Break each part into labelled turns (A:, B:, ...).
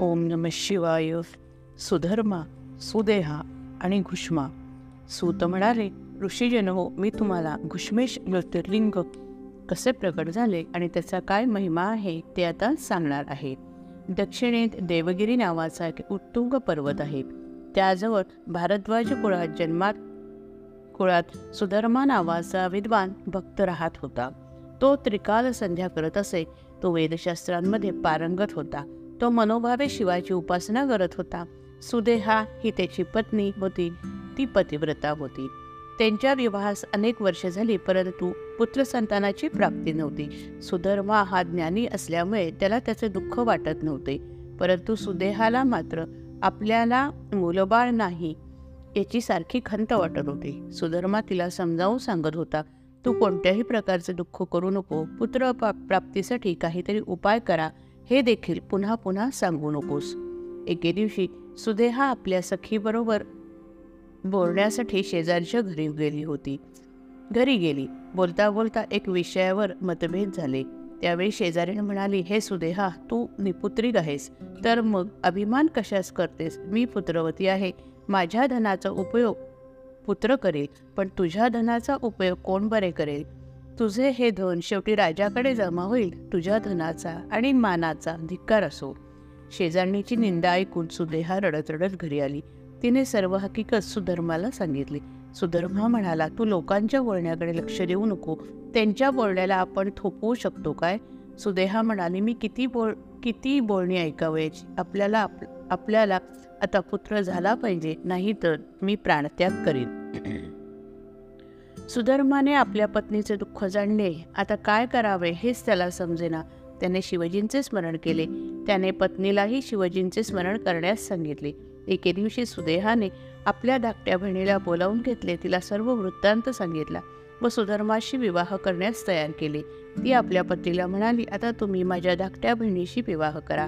A: ओम नम शिवाय. सुधर्मा सुदेहा आणि घुष्मा. सूत म्हणाले ऋषीजन हो मी तुम्हाला घुष्मेश ज्योतिर्लिंग कसे प्रकट झाले आणि त्याचा काय महिमा आहे ते आता सांगणार आहे. दक्षिणेत देवगिरी नावाचा एक उत्तुंग पर्वत आहे. त्याजवळ भारद्वाज कुळात जन्मात कुळात सुधर्मा नावाचा विद्वान भक्त राहत होता. तो त्रिकाल संध्या करत असे तो वेदशास्त्रांमध्ये पारंगत होता. तो मनोभावे शिवाची उपासना करत होता. सुदेहा ही त्याची पत्नी होती. ती पतिव्रता होती. त्यांच्या विवाहास अनेक वर्ष झाली परंतु पुत्रसंतानाची प्राप्ती नव्हती. सुधर्मा हा ज्ञानी असल्यामुळे त्याला त्याचे दुःख वाटत नव्हते. परंतु सुदेहाला मात्र आपल्याला मुलबाळ नाही याची सारखी खंत वाटत होती. सुधर्मा तिला समजावून सांगत होता तू कोणत्याही प्रकारचे दुःख करू नको. पुत्र प्राप्तीसाठी काहीतरी उपाय करा. हे देखील पुन्हा पुन्हा सांगू नकोस. एके दिवशी सुदेहा आपल्या सखीबरोबर बोलण्यासाठी शेजारच्या घरी गेली होती. घरी गेली. बोलता बोलता एक विषयावर मतभेद झाले. त्यावेळी शेजारीण म्हणाली हे सुदेहा तू निपुत्रिक आहेस. तर मग अभिमान कशास करतेस? मी पुत्रवती आहे. माझ्या धनाचा उपयोग पुत्र करेल पण तुझ्या धनाचा उपयोग कोण बरे करेल? तुझे हे धन शेवटी राजाकडे जमा होईल तुझ्या धनाचा आणि मानाचा धिक्कार असो. शेजारणीची निंदा ऐकून सुदेहा रडत रडत घरी आली. तिने सर्व हकीकत सुधर्माला सांगितली. सुधर्मा म्हणाला तू लोकांच्या बोलण्याकडे लक्ष देऊ नको. त्यांच्या बोलण्याला आपण थोपवू शकतो काय? सुदेहा म्हणाली मी किती बोल किती बोलणी ऐकावयाची आपल्याला आप आपल्याला आता पुत्र झाला पाहिजे नाही तर मी प्राणत्याग करीन. सुधर्माने आपल्या पत्नीचे दुःख जाणले. आता काय करावे हेच त्याला समजेना. त्याने शिवजींचे स्मरण केले. त्याने पत्नीलाही शिवजींचे स्मरण करण्यास सांगितले. एके दिवशी सुदेहाने आपल्या धाकट्या बहिणीला बोलावून घेतले. तिला सर्व वृत्तांत सांगितला व सुधर्माशी विवाह करण्यास तयार केले. ती आपल्या पतीला म्हणाली आता तुम्ही माझ्या धाकट्या बहिणीशी विवाह करा.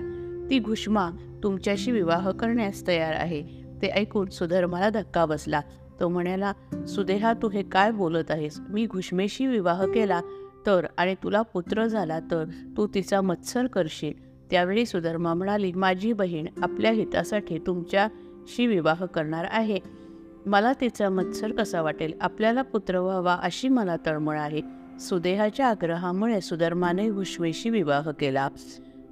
A: ती घुष्मा तुमच्याशी विवाह करण्यास तयार आहे. ते ऐकून सुधर्माला धक्का बसला. तो म्हणाला सुदेहा तू हे काय बोलत आहेस? मी घुष्मेशी विवाह केला तर आणि तुला पुत्र झाला तर तू तिचा मत्सर करशील. त्यावेळी सुधर्मा म्हणाली माझी बहीण आपल्या हितासाठी तुमच्याशी विवाह करणार आहे. मला तिचा मत्सर कसा वाटेल? आपल्याला पुत्र व्हावा अशी मला तळमळ आहे सुदेहाच्या आग्रहामुळे सुधर्माने घुष्मेशी विवाह केला.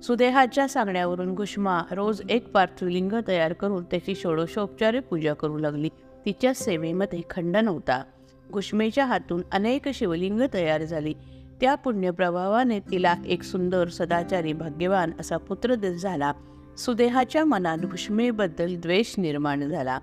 A: सुदेहाच्या सांगण्यावरून घुष्मा रोज एक पार्थिवलिंग तयार करून त्याची षोडशोपचारे पूजा करू लागली. तिच्या सेवेमध्ये खंड नव्हता. घुष्मेच्या हातून अनेक शिवलिंग तयार झाली. त्या पुण्यप्रभावाने तिला एक सुंदर सदाचारी भाग्यवान असा पुत्र झाला. सुदेहाच्या मनात घुष्मेबद्दल द्वेष निर्माण झाला.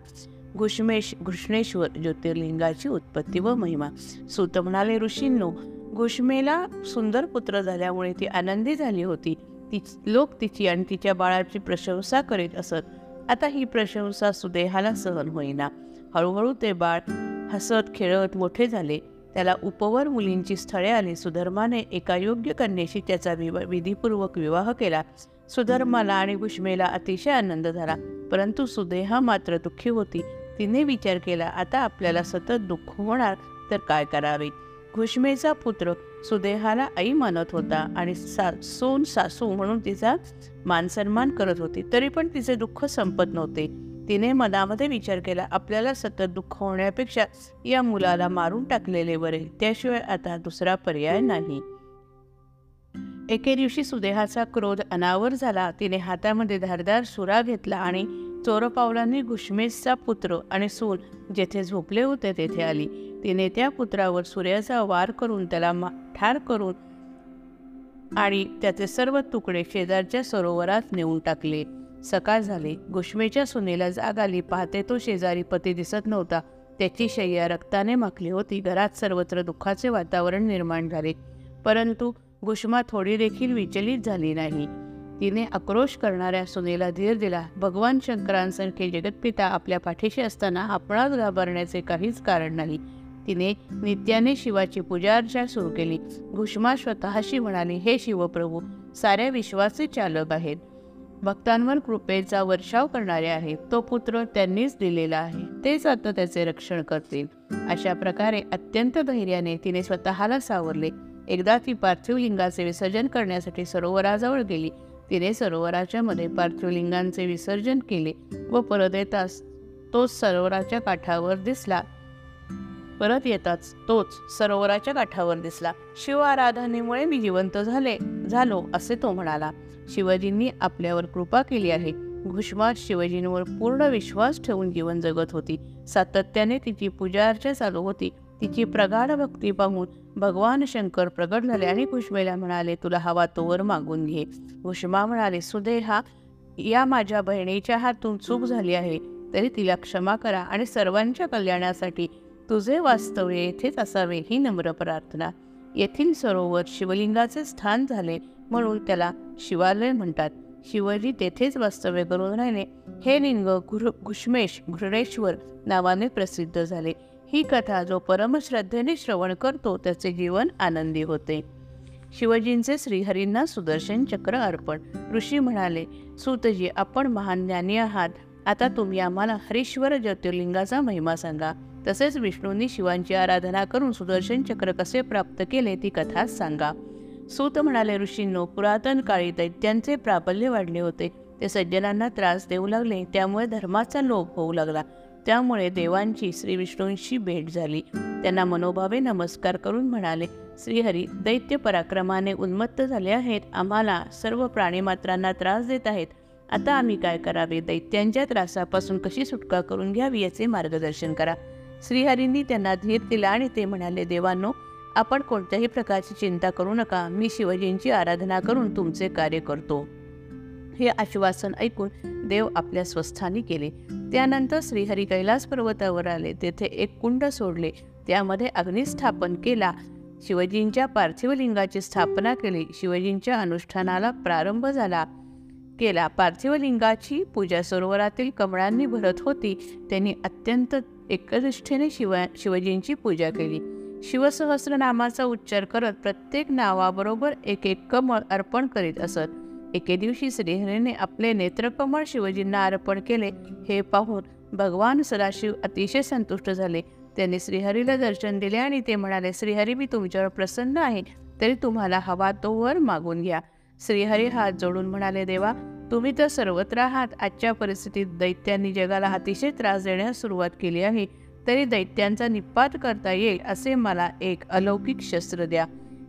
A: घुष्मेश घृष्णेश्वर ज्योतिर्लिंगाची उत्पत्ती व महिमा. सुत म्हणाले ऋषींनो घुष्मेला सुंदर पुत्र झाल्यामुळे ती आनंदी झाली होती. ती लोक तिची आणि तिच्या बाळाची प्रशंसा करीत असत. आता ही प्रशंसा सुदेहाला सहन होईना. हळूहळू ते बाळ हसत खेळत मोठे झाले. त्याला उपवर मुलींची स्थळे आली सुधर्माने एका योग्य कन्येशी त्याचा विवा विधीपूर्वक विवाह केला. सुधर्माला आणि घुष्मेला अतिशय आनंद झाला परंतु सुदेहा मात्र दुःखी होती. तिने विचार केला आता आपल्याला सतत दुःख होणार तर काय करावे? घुष्मेचा पुत्र सुदेहाला आई मानत होता आणि सा सोन सासू म्हणून तिचा मानसन्मान करत होती. तरी पण तिचे दुःख संपत नव्हते. तिने मनामध्ये विचार केला आपल्याला सतत दुःख होण्यापेक्षा या मुलाला मारून टाकलेले बरे. त्याशिवाय आता दुसरा पर्याय नाही. एके दिवशी सुदेहाचा क्रोध अनावर झाला. तिने हातामध्ये धारदार सुरा घेतला आणि चोरपावलांनी घुष्मेशचा पुत्र आणि सून जेथे झोपले होते तेथे आली. तिने त्या पुत्रावर सूर्याचा वार करून त्याला ठार करून आणि त्याचे सर्व तुकडे शेजारच्या सरोवरात नेऊन टाकले. सकाळ झाली. गुष्मेच्या सुनेला जाग आली. पाहते तो शेजारी पती दिसत नव्हता. त्याची शय्या रक्ताने माखली होती. घरात सर्वत्र दुःखाचे वातावरण निर्माण झाले. परंतु गुष्मा थोडी देखील विचलित झाली नाही. तिने आक्रोश करणाऱ्या सुनेला धीर दिला. भगवान शंकरांसारखे जगतपिता आपल्या पाठीशी असताना आपणास घाबरण्याचे काहीच कारण नाही. तिने नित्याने शिवाची पूजा अर्चा सुरू केली. घुष्मा स्वतःशी म्हणाली हे शिवप्रभू साऱ्या विश्वाचे चालक आहेत. भक्तांवर कृपेचा वर्षाव करणारे आहेत. तो पुत्र त्यांनीच दिलेला आहे. तेच आता त्याचे रक्षण करतील. अशा प्रकारे अत्यंत धैर्याने तिने स्वतःला सावरले. एकदा ती पार्थिव लिंगाचे विसर्जन करण्यासाठी सरोवराजवळ गेली. तिने सरोवराच्या मध्ये पार्थिवलिंगांचे विसर्जन केले व परत येताच तोच सरोवराच्या काठावर दिसला. परत येताच तोच सरोवराच्या काठावर दिसला. शिव आराधनेमुळे मी जिवंत झाले झालो असे तो म्हणाला. शिवाजींनी आपल्यावर कृपा केली आहे. घुष्मा शिवाजींवर पूर्ण विश्वास ठेवून जीवन जगत होती. सातत्याने तिची पूजा अर्चा चालू होती. तिची प्रगाढ भक्ती पाहून भगवान शंकर प्रगट झाले आणि घुष्मेला म्हणाले तुला हवा तोवर मागून घे. कुष्मा म्हणाले सुदेहा या माझ्या बहिणीच्या हातून चूक झाली आहे. तरी तिला क्षमा करा आणि सर्वांच्या कल्याणासाठी तुझे वास्तव्य येथेच असावे ही नम्र प्रार्थना. येथील सरोवर शिवलिंगाचे स्थान झाले म्हणून त्याला शिवालय म्हणतात. शिवजी तेथेच वास्तव्य करून राहिले. हे लिंग घुर घुष्मेश घृणेश्वर नावाने प्रसिद्ध झाले. ही कथा जो परमश्रद्धेने श्रवण करतो त्याचे जीवन आनंदी होते. शिवजींचे श्रीहरींना सुदर्शन चक्र अर्पण. ऋषी म्हणाले सुतजी आपण महान ज्ञानी आहात. आता तुम्ही आम्हाला हरीश्वर ज्योतिर्लिंगाचा महिमा सांगा. तसेच विष्णूंनी शिवांची आराधना करून सुदर्शन चक्र कसे प्राप्त केले ती कथा सांगा. सूत म्हणाले ऋषींनो पुरातन काळी दैत्यांचे प्राबल्य वाढले होते. ते सज्जनांना त्रास देऊ लागले. त्यामुळे धर्माचा लोप होऊ लागला. त्यामुळे देवांची श्री विष्णूंशी भेट झाली. त्यांना मनोभावे नमस्कार करून म्हणाले श्रीहरी दैत्य पराक्रमाने उन्मत्त झाले आहेत. आम्हाला सर्व प्राणीमात्रांना त्रास देत आहेत. आता आम्ही काय करावे? दैत्यांच्या त्रासापासून कशी सुटका करून घ्यावी याचे मार्गदर्शन करा. श्रीहरींनी त्यांना धीर दिला आणि ते म्हणाले देवांनो आपण कोणत्याही प्रकारची चिंता करू नका. मी शिवजींची आराधना करून तुमचे कार्य करतो. हे आश्वासन ऐकून देव आपल्या स्वस्थानी केले. त्यानंतर श्रीहरी कैलास पर्वतावर आले. तेथे एक कुंड सोडले. त्यामध्ये अग्निस्थापन केला. शिवजींच्या पार्थिव लिंगाची स्थापना केली. शिवजींच्या अनुष्ठानाला प्रारंभ झाला. केला. पार्थिव लिंगाची पूजा सरोवरातील कमळांनी भरत होती. त्यांनी अत्यंत एकनिष्ठेने शिव शिवजींची पूजा केली. शिवसहस्रनामाचा उच्चार करत प्रत्येक नावाबरोबर एक एक कमळ अर्पण करीत असत. एके दिवशी श्रीहरीने आपले नेत्रकमळ शिवजींना अर्पण केले. हे पाहून भगवान सदाशिव अतिशय संतुष्ट झाले. त्यांनी श्रीहरीला दर्शन दिले आणि ते म्हणाले श्रीहरी मी तुमच्यावर प्रसन्न आहे तरी तुम्हाला हवा तो वर मागून घ्या. श्रीहरी हात जोडून म्हणाले देवा तुम्ही तर सर्वत्र आहात. आजच्या परिस्थितीत दैत्यांनी जगाला अतिशय त्रास देण्यास सुरुवात केली आहे. तरी दैत्यांचा निपात करता येईल असे मला एक अलौकिक शस्त्र द्या.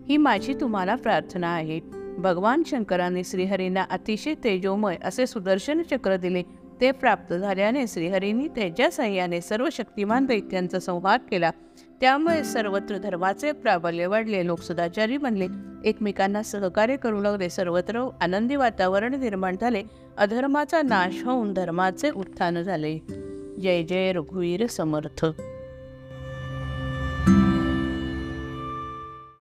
A: ही माझी तुम्हाला प्रार्थना आहे. भगवान शंकराने श्रीहरींना अतिशय तेजोमय असे सुदर्शन चक्र दिले. ते प्राप्त झाल्याने श्रीहरींनी त्याच्या सहाय्याने सर्व शक्तिमान दैत्यांचा संहार केला. त्यामुळे सर्वत्र धर्माचे प्राबल्य वाढले. लोक सदाचारी बनले. एकमेकांना सहकार्य करू लागले. सर्वत्र आनंदी वातावरण निर्माण झाले. अधर्माचा नाश होऊन धर्माचे उत्थान झाले. जय जय रघुवीर समर्थ.